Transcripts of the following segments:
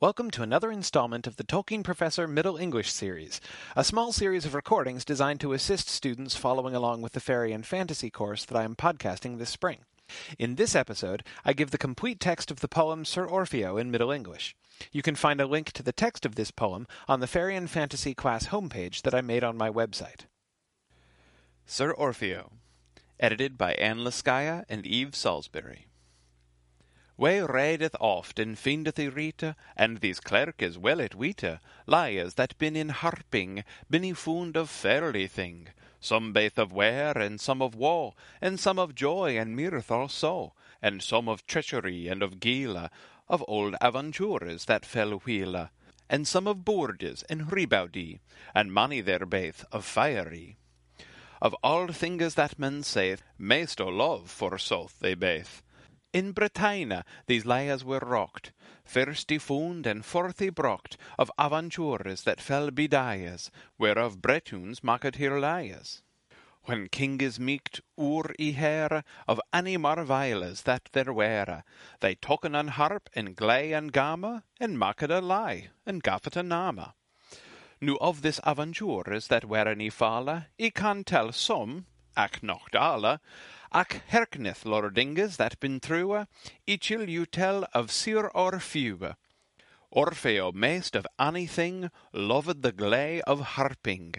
Welcome to another installment of the Tolkien Professor Middle English series, a small series of recordings designed to assist students following along with the fairy and fantasy course that I am podcasting this spring. In this episode, I give the complete text of the poem Sir Orfeo in Middle English. You can find a link to the text of this poem on the Fairy and Fantasy class homepage that I made on my website. Sir Orfeo, edited by Anne Laskaya and Eve Salisbury. We readeth oft and findeth i rita, and these clerkes well it weta, liars that bin in harping, bin i found of fairly thing, some baith of wear and some of woe, and some of joy and mirth also, and some of treachery and of guile, of old aventures that fell wheele, and some of bourdes and ribaudy, and many there baith of fiery. Of all things that men saith, maist o love forsooth they baith. In Bretagne these liars were rocked, first found and forth brocht of aventures that fell bedias, whereof Bretons maked here liars. When kings meeked oer i here of any marveiles that there were, they token an harp and glay and gamme, and maked a lie, and gaf a name. Nu of this aventures that were i falle, I can tell some, ac nocht alle, Ac herkneth lordinges that bin true, each will you tell of Sir Orfew. Orfeo maist of anything loved the glay of harping.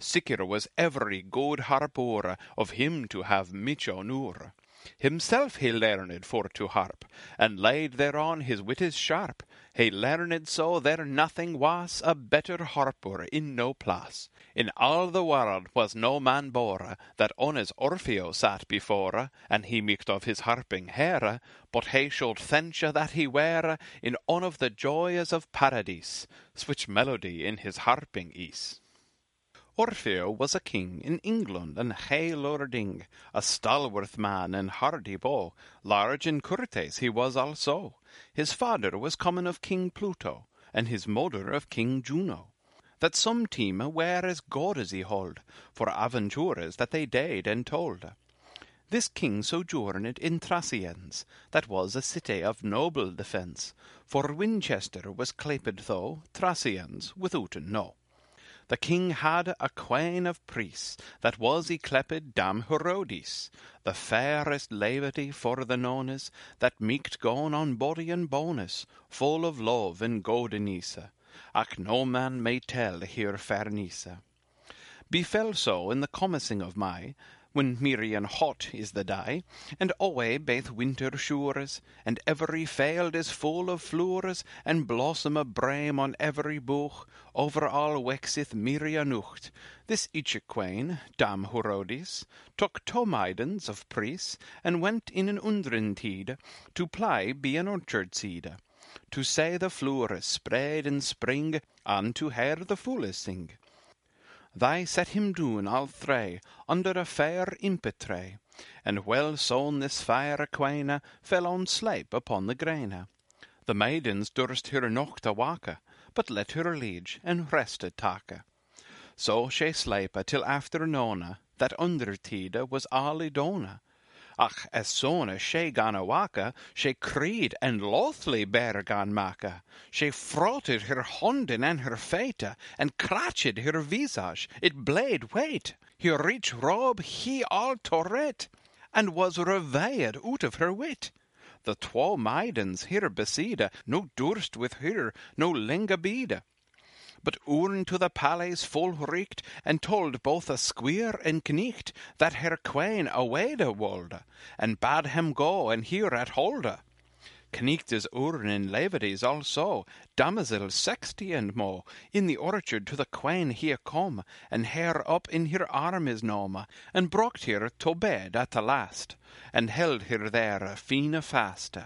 Sicker was every good harper of him to have honour. Himself he learned for to harp, and laid thereon his wittes sharp. He learned so there nothing was a better harper in no place. In all the world was no man bore that honest Orfeo sat before, and he meeked of his harping here, but he should thenture that he were in one of the joys of paradise, switch melody in his harping is. Orfeo was a king in England and high lording, a stalworth man and hardy bow, large and courteous he was also. His father was common of King Pluto, and his mother of King Juno. That some time were as good as he hold, for aventures that they did and told. This king sojourned in Traciens, that was a city of noble defence, for Winchester was claped though Traciens withouten no. The king had a queen of priests, that was ycleped Dame Heurodis, the fairest levity for the nones, that meeked gone on body and bonus, full of love and godenice, Ach no man may tell her fairnice. Befell so in the commencing of May, when Mirian hot is the day, and alway baith winter shures, and every field is full of floures, and blossom of brame on every bough, over all wexeth Mirianucht. This iche queen, Dame Heurodis, took two maidens of priests, and went in an undren tide, to ply be an orchard seed, to say the floures spread in spring, and to hear the fooles sing. They set him doon all three under a fair impet tree, and well sown this fair queene fell on sleep upon the grene. The maidens durst her nocht awake, but let her liege and rested take. So she slepe till afternoone, that undertide was alle done. Ach, as soon she gan awake, she cried and lothly bare gan make. She frotted her honden and her fete, and cratched her visage, it blade wait. Her rich robe he all torret, and was reveiled out of her wit. The twa maidens here beside, no durst with her no linge bide but oon to the palace full reeked, and told both a squire and knecht that her queen awayde wolde, and bade him go and here at holde. Knecht is oeren in levities also, damosel sexty and mo, in the orchard to the queen he come, and her up in her arm is nome, and brocht her to bed at the last, and held her there a fine fast.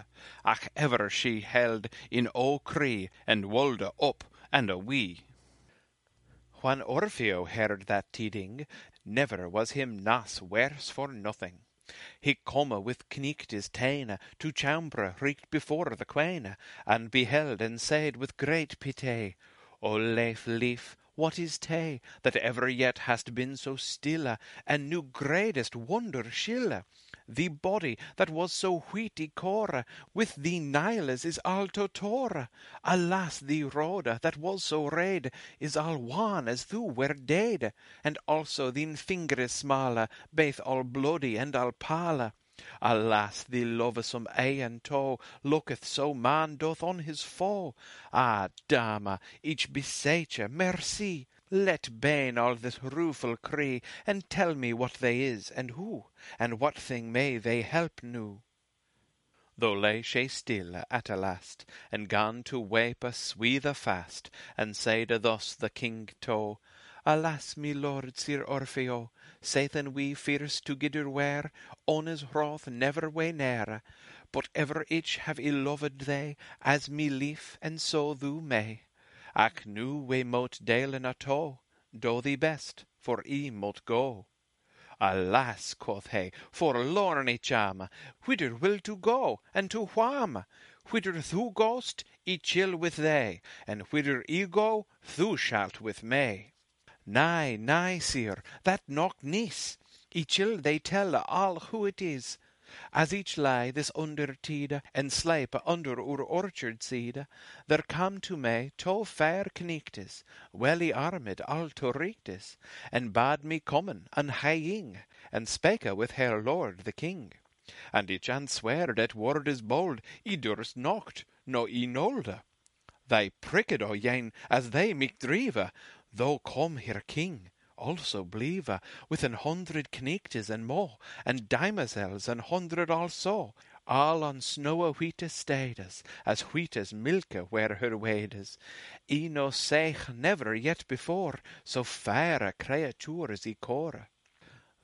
Ach ever she held in o cree, and wolde up and a wee. When Orfeo heard that tiding, never was him nass worse for nothing. He come with kneechtes tane to chambre reeked before the queen, and beheld and said with great pity, O leif leif, what is te that ever yet hast been so stille, and new greatest wonder shille? The body that was so wheaty core, with the Niles is all to tore. Alas, the road that was so red is all wan as thou were dead, and also thine fingers small, baith all bloody and all pale. Alas, the lovesome eye and toe looketh so man doth on his foe. Ah, dama, each beseche, merci, let bane all this rueful cree, and tell me what they is, and who, and what thing may they help noo. Though lay she still at a last, and gan to weep a swethe fast, and saide thus the king to, Alas, me lord Sir Orfeo, saithen we fierce together were, on his wrath never way near, but ever each have I loved they, as me lief, and so thou may. Ach nu we mote delen at all, do the best, for I mote go. Alas, quoth he, forlorny cham, whither will to go, and to wham? Whither thou goest, I chill with thee, and whither I go, thou shalt with me. Nay, nay, sir, that knock niece, I chill they tell all who it is, as each lay this under undertide, and sleep under our orchard seed, there come to me two fair kneechtes, welly armed all to riechtes, and bade me kommen and hying, and spake with her lord the king. And each answered that word is bold, I durst not, no I nolde. They pricked o yen as they me drive, though come here king also blieve uh, with an hundred kneechtes and more, and damoiselles an hundred also, all on snowe wheate steedes, as wheat as milke were her wedes. E no sech never yet before so fair a creature as I core.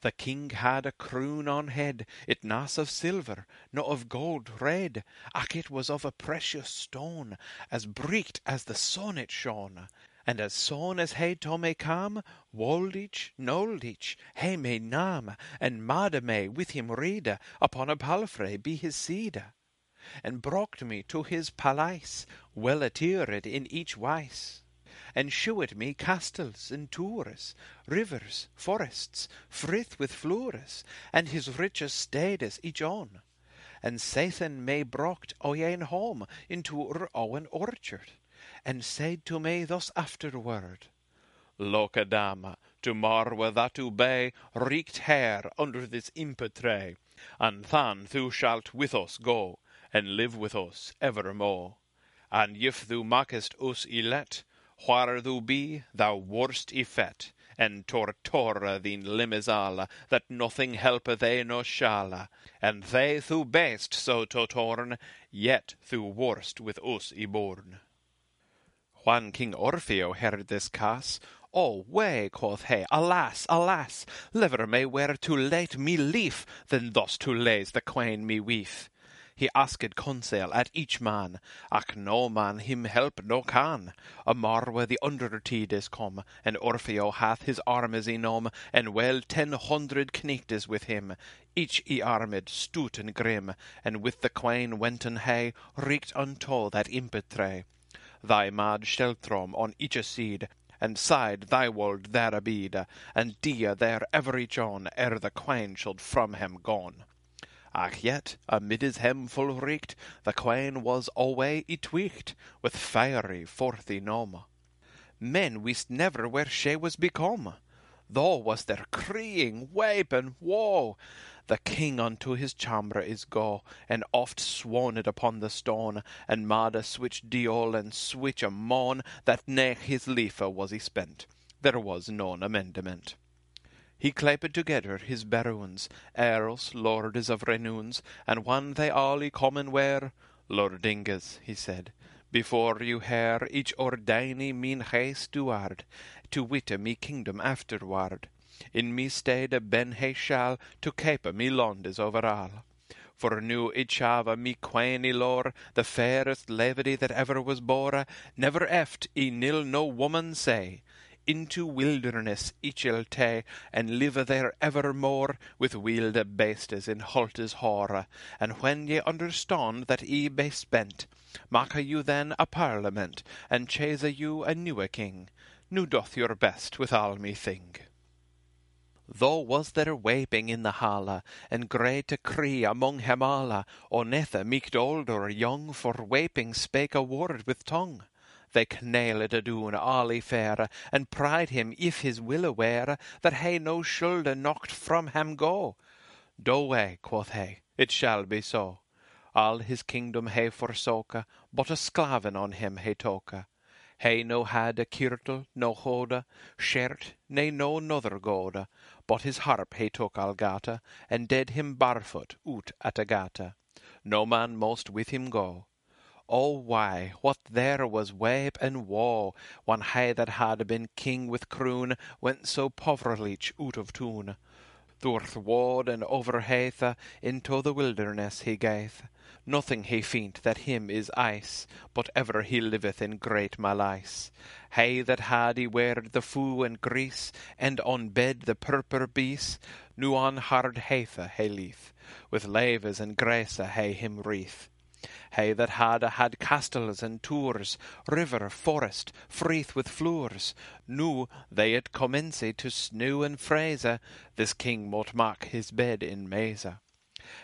The king had a croon on head, it nas of silver, no of gold red, ach it was of a precious stone, as bright as the sun it shone. And as soon as he to me kam, woldich, noldich, he me nam, and made me with him ride upon a palfrey be his seed, and brocht me to his palace, well attired in each wise, and shewed me castles and tours, rivers, forests, frith with floures, and his richest stedes each on, and saithen me brocht o yen home into our owen orchard and said to me thus afterward, Loke dama, to morrow that bay reeked hair under this impetre, and than thou shalt with us go, and live with us evermore. And if thou makest us elect, where thou be, thou worst effet, and tortora thine limbes alla, that nothing help thee no shall, and they thou best so to torn, yet thou worst with us y born. When King Orfeo heard this case, O oh, way, quoth he, alas, alas, lever me were to let me lief than thus to laze the queen me wife. He asked counsel at each man, ach no man him help no can. A morwe the undertide is come, and Orfeo hath his armes enom, and well ten hundred kneechtes with him, each y armed, stout and grim, and with the queen wenten he, reeked unto that impetre thy mad sheltrom on each side, and side thy wold there abide, and dia there every John ere the queen should from him gone. Ach yet, amid his hem full reeked, the queen was alway tweaked, with fiery forthy nome. Men wist never where she was become, though was there crying, wape, and woe. The king unto his chamber is go, and oft swaned upon the stone, and made a switch deol and switch a moan, that nae his liefe was he spent. There was none amendment. He clapped together his barons, earls, lords of renewns, and when they all y common were, Lordingas, he said, before you hear each ordainy mean haste steward, to wit me kingdom afterward. In me a ben he shall to keep me Londes over all. For nu it shava me queeny lore, the fairest levity that ever was bore, never eft e nil no woman say. Into wilderness each shall tae, and live there evermore, with wilde beastes in haltes hore. And when ye understand that ye be spent, make you then a parliament, and chase you a newe king. new doth your best with all me thing. Though was there weeping in the halla, and great cree among hem alla, o nether meeked old or young, for weeping spake a word with tongue. They knailed a doon all i fair, and pried him if his will aware, that he no shoulder knocked from him go. Do way, quoth he, it shall be so. All his kingdom he forsoke, but a sclaven on him he toke. He no had a kirtle, no hoda, shirt, nay no nother goda, but his harp he took algata, and did him barefoot out at a gata. No man most with him go. Oh why, what there was wape and woe, when he that had been king with croon went so poverlich out of tune. Through wood and over into the wilderness he gaeth. Nothing he feint that him is ice, but ever he liveth in great malice. He that had he weared the foo and grease, and on bed the purper bease, nu on hard heathe he lieth, with laves and grace he him wreath. He that had had castles and tours, river, forest, freeth with floors, nu they it commence to snow and fraise, this king mote mak his bed in maise.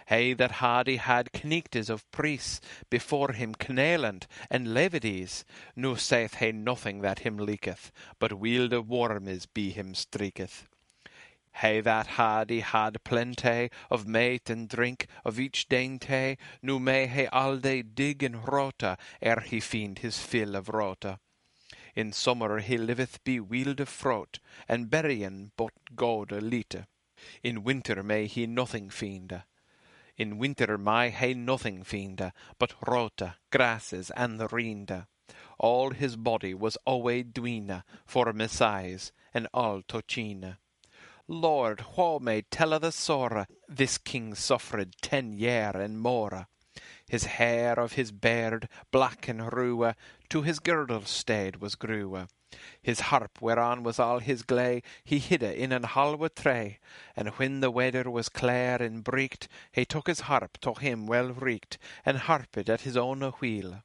He that he had kneektes of priests before him kneeland and levities, nu saith he nothing that him leaketh, but weelde wormes be him streaketh. He that he had plenty of meat and drink of each dainty, nu may he all day dig and rota ere he find his fill of rota. In summer he liveth be weelde fraught, and berrien but gode lite. In winter may he nothing find. In winter may he nothing find, but rota, grasses, and rinde. All his body was alway dwine, for messiahs, and all tochine. Lord, wha may tell o' the sore this king suffered ten year and more? His hair of his beard, black and rue, to his girdle stayed was grew. His harp, whereon was all his gley, he hidde in an halve tray, and when the weather was clear and breekt, he took his harp to him well reeked, and harped at his own wheel.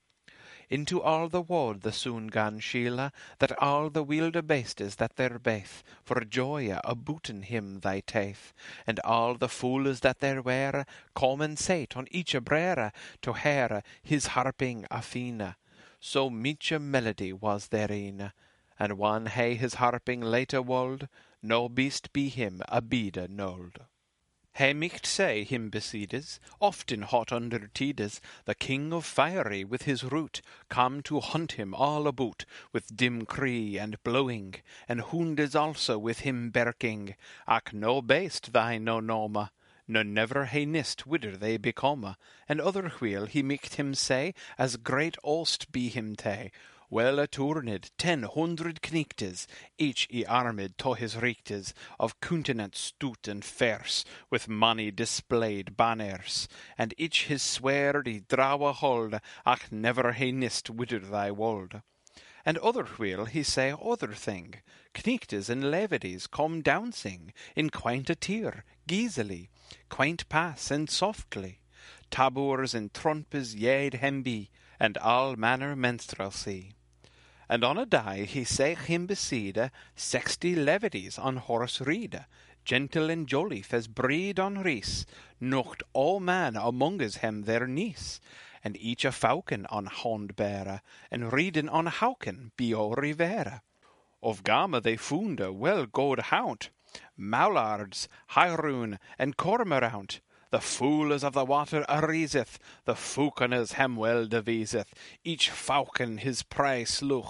Into all the wold the soon gan Sheila, that all the wilde beastes that there baith, for joy a booten him thy taith, and all the fools that there were, come and sate on each a brere, to hear his harping a fine. So meech a melody was therein, and when he his harping later wold, no beast be him a beade nold. He micht say him besides, often hot under tides, the king of fiery with his root, come to hunt him all about, with dim cree and blowing, and houndes also with him berking, ac no beast thy no noma, no never he nist whither they become, and other wheel he micht him say, as great ost be him tay, well aturned ten hundred kneektes, each i armed to his riechtes, of countenance stout and fierce, with many displayed banners, and each his sword i drawe hold, ach never he nist whither thy wold. And other wheel he say other thing, kneektes and levities come dancing, in quaint attire, geesily, quaint pass and softly, tabours and trompes yede hem be, and all manner minstrelsy. And on a day he say him beside sixty levities on horse ride, gentle and jollief as breed on rees, nocht all man among amonges hem their niece, and each a falcon on hond beare, and rieden on hauken be o rivere. Of game they founde well good hound, mallards, hyroon, and cormorant, the fools of the water ariseth, the falconers hem well deviseth, each falcon his prey slew,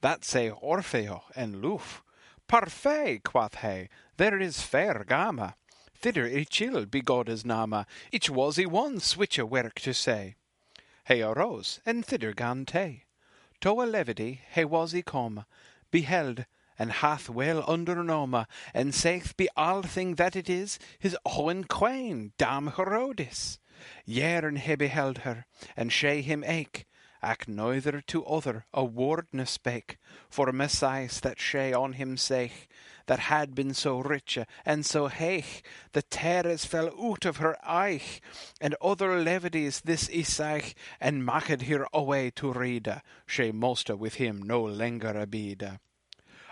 that say Orfeo and Loof. Parfait, quoth he, there is fair game. Thither each chill be God's nama, each was he one switch a work to say. He arose, and thither gan te. To a levity he was he come, beheld, and hath well undernome, and saith be all thing that it is, his own queen, Dame Heurodis. Yern he beheld her, and she him eke, ac neither to other a word ne spake, for Messias that she on him saich, that had been so rich uh, and so haich, the tears fell out of her eich, and other levities this isaich, and maked her away to read, she moste with him no longer abide.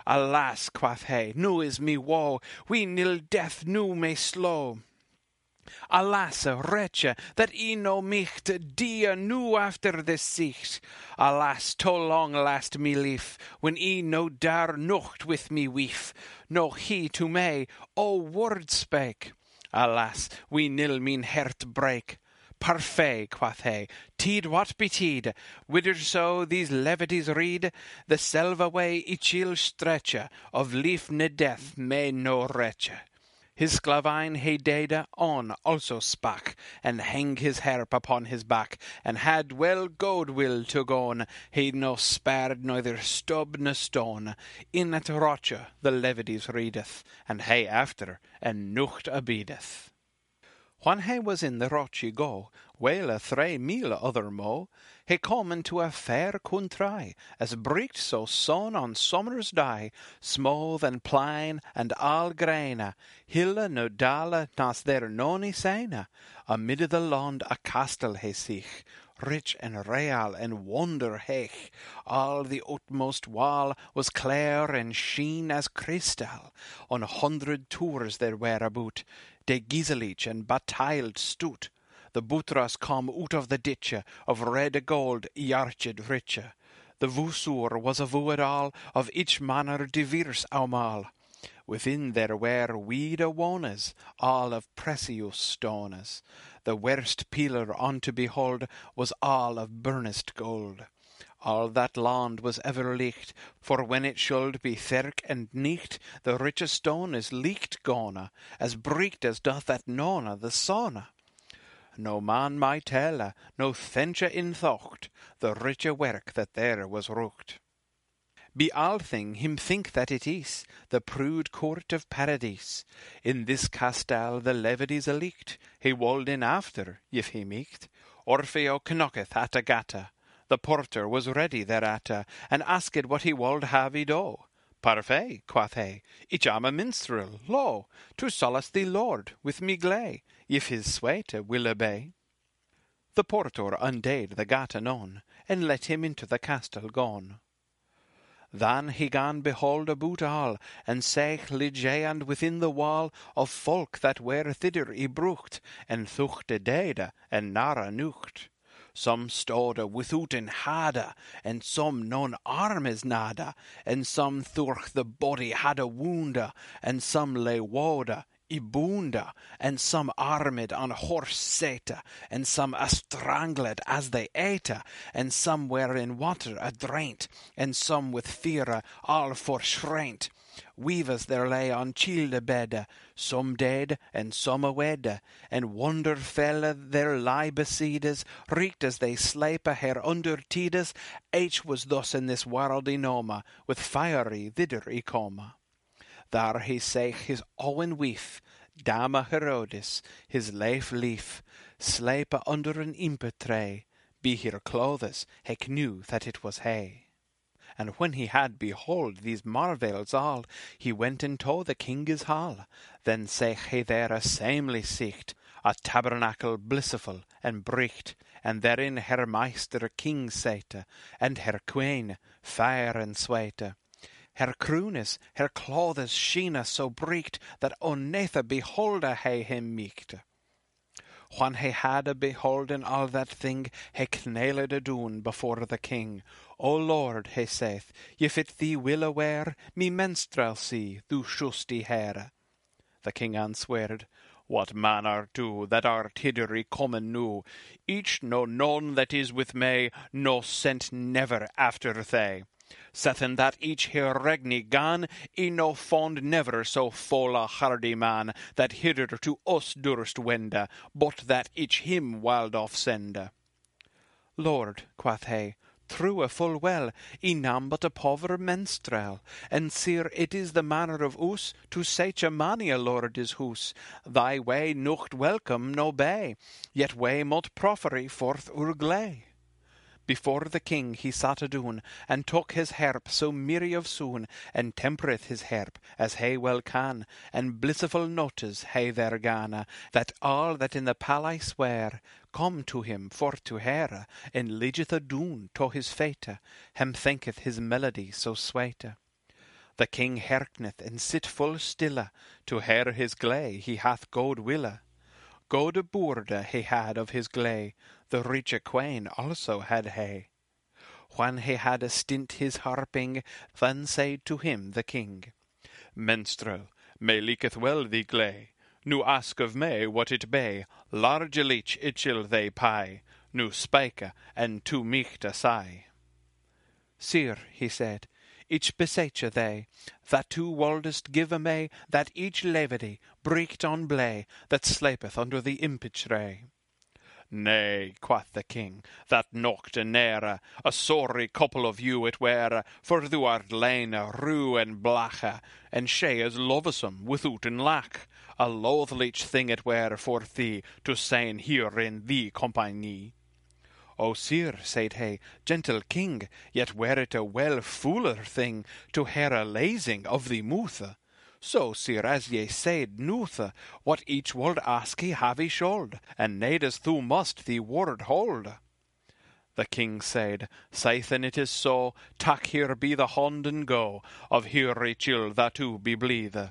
Alas, quoth he, nu is me woe, we nil death nu may slow. Alas, wretche, that I no micht die nu after this sicht. Alas, to long last me lief, when I no dar nocht with me wief, no he to me, o word spake. Alas, we nil min hert break. Parfait, quoth he, teed what be betide, whither so these levities read, the selva way ichil stretche, of lief ne death may no retche. His sklavine he deda on also spak, and hang his harp upon his back, and had well good will to gon, he no spared neither stub ne stone. In at roche the levities readeth, and he after, and nucht abideth. When he was in the rochi go, wele three mile other mo, he come into a fair country, as bricht so sun on summer's day, smooth and plain and all graine, hille no dale nas there noni seine. Amid the land a castle he sich, rich and real and wonder hech. All the utmost wall was clear and sheen as crystal. On hundred tours there were about, de giselich and batiled stoot. The butras come out of the ditche of red gold yarched riche. The vusur was a all of each manner diverse aumal. Within there were weed a wonas, all of precious stones. The worst pillar on to behold was all of burnest gold. All that land was ever licht, for when it should be therk and nicht, the richest stone is licht gone, as breekt as doth at nona the sona. No man might tell, no thenche in thocht, the riche werk that there was rucht. Be all thing him think that it is, the prude court of paradise. In this castle the levities elict, he wold in after, if he micht. Orfeo knocketh at a gata. The porter was ready thereat, and asked what he wold have i do. Parfait, quoth he, ich am a minstrel, lo, to solace thee, Lord, with me glay, if his swete will obey. The porter undid the gate anon, and let him into the castle gone. Then he gan behold about all, and sech and within the wall of folk that were thither y brucht, and thuchte and nara nucht. Some stode without an hada, and some non armes nada, and some thurch the body had a wounda, and some lay woda, ibunda, and some armed on horse seta, and some a strangled as they ate, and some were in water adraint, and some with fear all forshreint. Weavers there lay on childe bed, some dead and some awed, and wonder fell there lie besides, reeked as they slepe her under tides, each was thus in this world enoma, with fiery thither coma. There he sech his owen wief, Dama Heurodis, his leif lief, slepe under an impe tray, be her clothes, he knew that it was he. And when he had behold these marvels all, he went into the king's hall. Then sech he there a samely sicht, a tabernacle blissful and bricht, and therein her meister king sate, and her queen, fair and sweete. Her krones, her clothes sheene so bricht, that unnethe beholde he him michte. When he had beholden all that thing, he kneeled doon before the king. O Lord, he saith, if it thee will aware, me minstrelsy thou shouldst hear. The king answered, What man art thou that art hither comen nu? Each no none that is with me, no sent never after they. Sethen that each here regni gan, I no fond never so full a hardy man, that hither to us durst wende, but that each him wild off sende. Lord, quoth he, true full well, I nam but a pover menstrel, and sir it is the manner of us to sech a many a lord is hus. Thy way nucht welcome no bay, yet way mot proffery forth ur glay. Before the king he sat adoon, and took his harp so merry of soon, and tempereth his harp as he well can, and blissful notes he there gana, that all that in the palace were come to him for to hear, and ligeth adoon to his fate, him thinketh his melody so sweet. The king hearkeneth and sit full stille, to hear his glay he hath good wille. Gode boorde he had of his glay, the riche queen also had hay. When he had a stint his harping, then said to him the king, Minstrel, me liketh well thee glay, nu ask of me what it be, large leech it shall they pay, nu spike and to michte say. Sir, he said, each beseche they, that two woldest give a me that each levity breekt on blay that sleepeth under the impich ray. Nay, quoth the king, that nocht ne'er, a sorry couple of you it were, for thou art lane rue and blache, and she is lovesome withouten lack. A loathlich thing it were for thee to sayn here in thee compagnie. O sir, said he, gentle king, yet were it a well fuller thing to hear a lazing of the mouthe. So, sir, as ye said nouthe, what each wold ask he have he should, and need as thou must the word hold. The king said, Sithen it is so, tak here be the hond and go, of here each ill that to be blithe.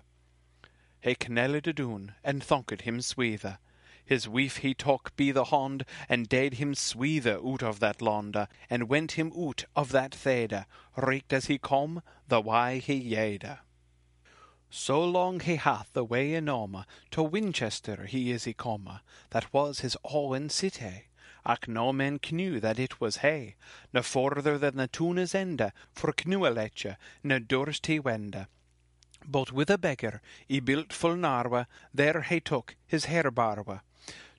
He knelled doon, and thonked him swithe. His wife he took be the hond, and dade him swithe out of that londe, and went him out of that thede, reeked as he come, the way he yede. So long he hath the way enorme, to Winchester he is come, that was his owen city. Ach no man knew that it was he, no further than the Tuna's ende, for knueletche, ne durst he wende. But with a beggar, he built full narwe, there he took his herbarwe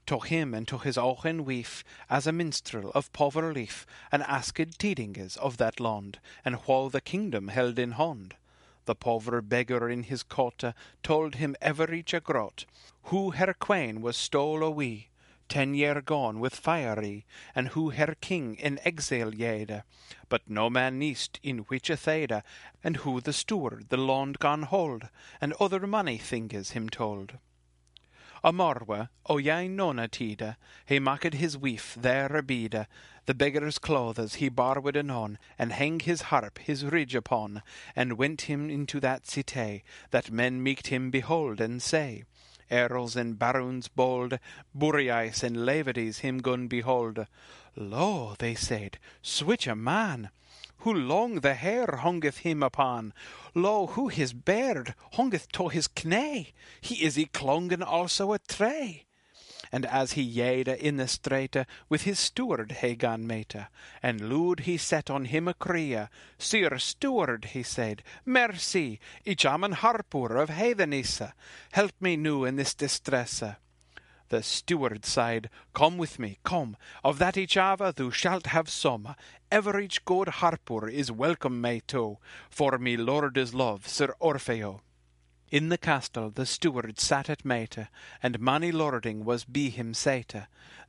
to him and to his ochen wife, as a minstrel of pover lief, and asked tidinges of that land, and whal the kingdom held in hond. The pover beggar in his cote told him ever each a grot, who her queen was stole away, ten year gone with fiery, and who her king in exile yede, but no man neist in which a thede, and who the steward the land gone hold, and other money thinges him told. A morwe, o yain nona tide, he maked his wife there abide, the beggar's clothes he borrowed anon, and hang his harp his ridge upon, and went him into that cité, that men meeked him behold and say, Earls and barons bold, Buriais and levities him gun behold. Lo, they said, switch a man! Who long the hair hungeth him upon? Lo, who his beard hungeth to his knee? He is y clongen also a tray. And as he yede in the strate, with his steward he gan mete, and lood he set on him a cria. Sir steward, he said, merci, ich am harpur of heathenisse. Help me nu in this distresse. The steward sighed, Come with me, come, of that each ava thou shalt have some. Ever each good harper is welcome me too, for me lord is love, Sir Orfeo. In the castle the steward sat at mate, and many lording was be him sate.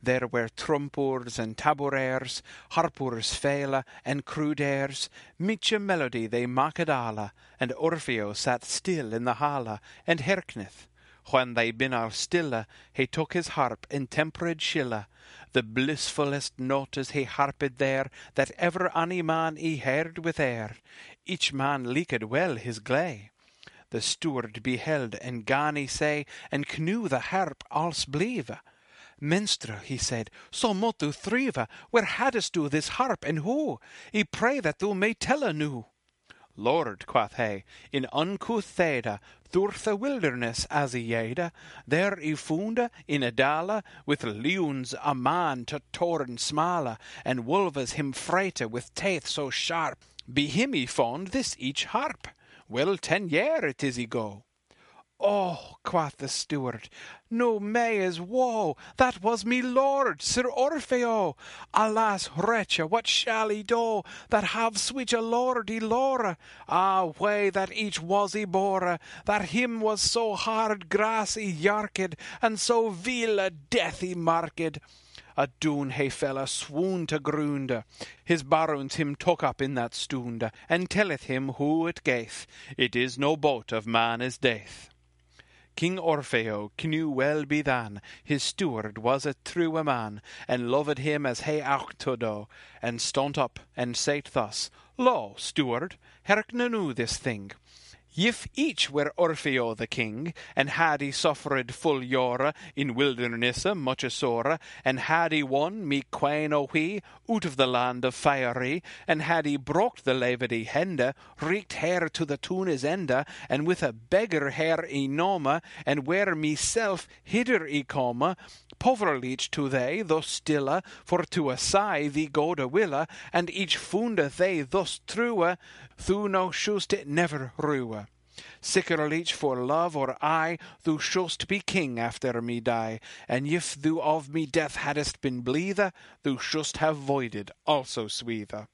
There were trumpers and tabourers, harpers fele and cruders, miche melody they maked alla, and Orfeo sat still in the halle, and herkneth. When they bin all stille, he took his harp in tempered schille, the blissfullest notes he harped there, that ever any man he heard with air. Each man liked well his glay. The steward beheld, and gan say, and knew the harp alls blieve. Minstrel, he said, so mot thou thrive, where haddest thou this harp, and who? I pray that thou may tell a new. Lord, quoth he, in uncouth thede, through the wilderness as he yede, there he found in a dale, with lions a man to torn smale, and wolves him frete with teeth so sharp. Be him he found this each harp. Well ten year it is he go. Oh, quoth the steward, no may is woe, that was me lord, Sir Orfeo. Alas, wretche, what shall he do, that have such a lordy lore? Ah, way that each was he bore, that him was so hard grass he yarked, and so vile a death he marked. A doon he fell a swoon to ground. His barons him took up in that stound, and telleth him who it gaeth, it is no boat of man is death. King Orfeo knew well be than his steward was a true man, and loved him as he ought to do, and stont up and said thus, Lo, steward, hearken nu this thing. If each were Orfeo the king, and had he suffered full yore in wilderness much sore, and had he won me quain o wee out of the land of fiery, and had he brocht the levity hende, reeked hair to the tunis ende, and with a beggar hair enoma, and where meself hither e coma, poverleach to they thus stille, for to a sigh thee gode wille, and each funde they thus true, thou no shust it never rue. Sickerlich for love or I, thou shouldst be king after me die, and if thou of me death hadst been bleithe, thou shouldst have voided also swethe.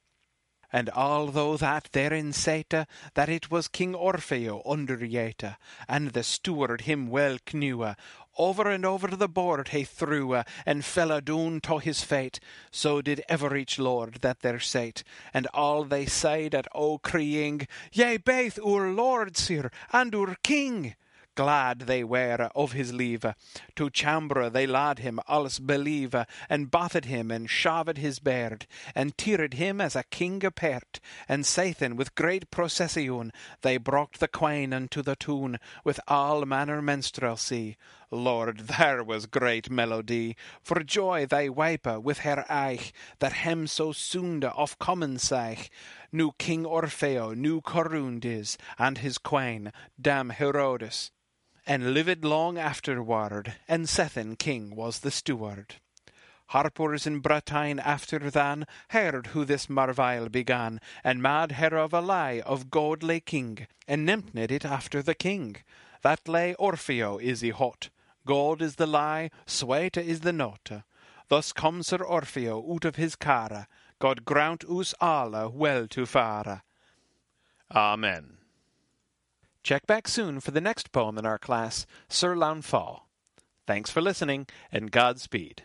And although that therein sate, that it was King Orfeo under yete, and the steward him well knew, over and over the board he threw, uh, and fell a doon to his fate, so did ever each lord that there sate, and all they said at o crying, Yea, baith our lord, sir, and our king. Glad they were of his leave. To chambre they lad him, alles believe, and bathed him, and shaved his beard, and tiered him as a king apert, and saithen with great procession they brought the quain unto the tune, with all manner minstrelsy. Lord, there was great melody, for joy they wipe with her eich, that hem so soonde of common saich. Nu King Orfeo, nu Corundis, and his quain, Dame Heurodis and lived long afterward, and Sethin king was the steward. Harpers in Bretagne after than heard who this marvile began, and mad her of a lie of godly king, and nempned it after the king. That lay Orfeo is he hot, God is the lie, Sweta is the note. Thus comes Sir Orfeo out of his cara, God grant us alle well to fare. Amen. Check back soon for the next poem in our class, Sir Launfal. Thanks for listening, and Godspeed.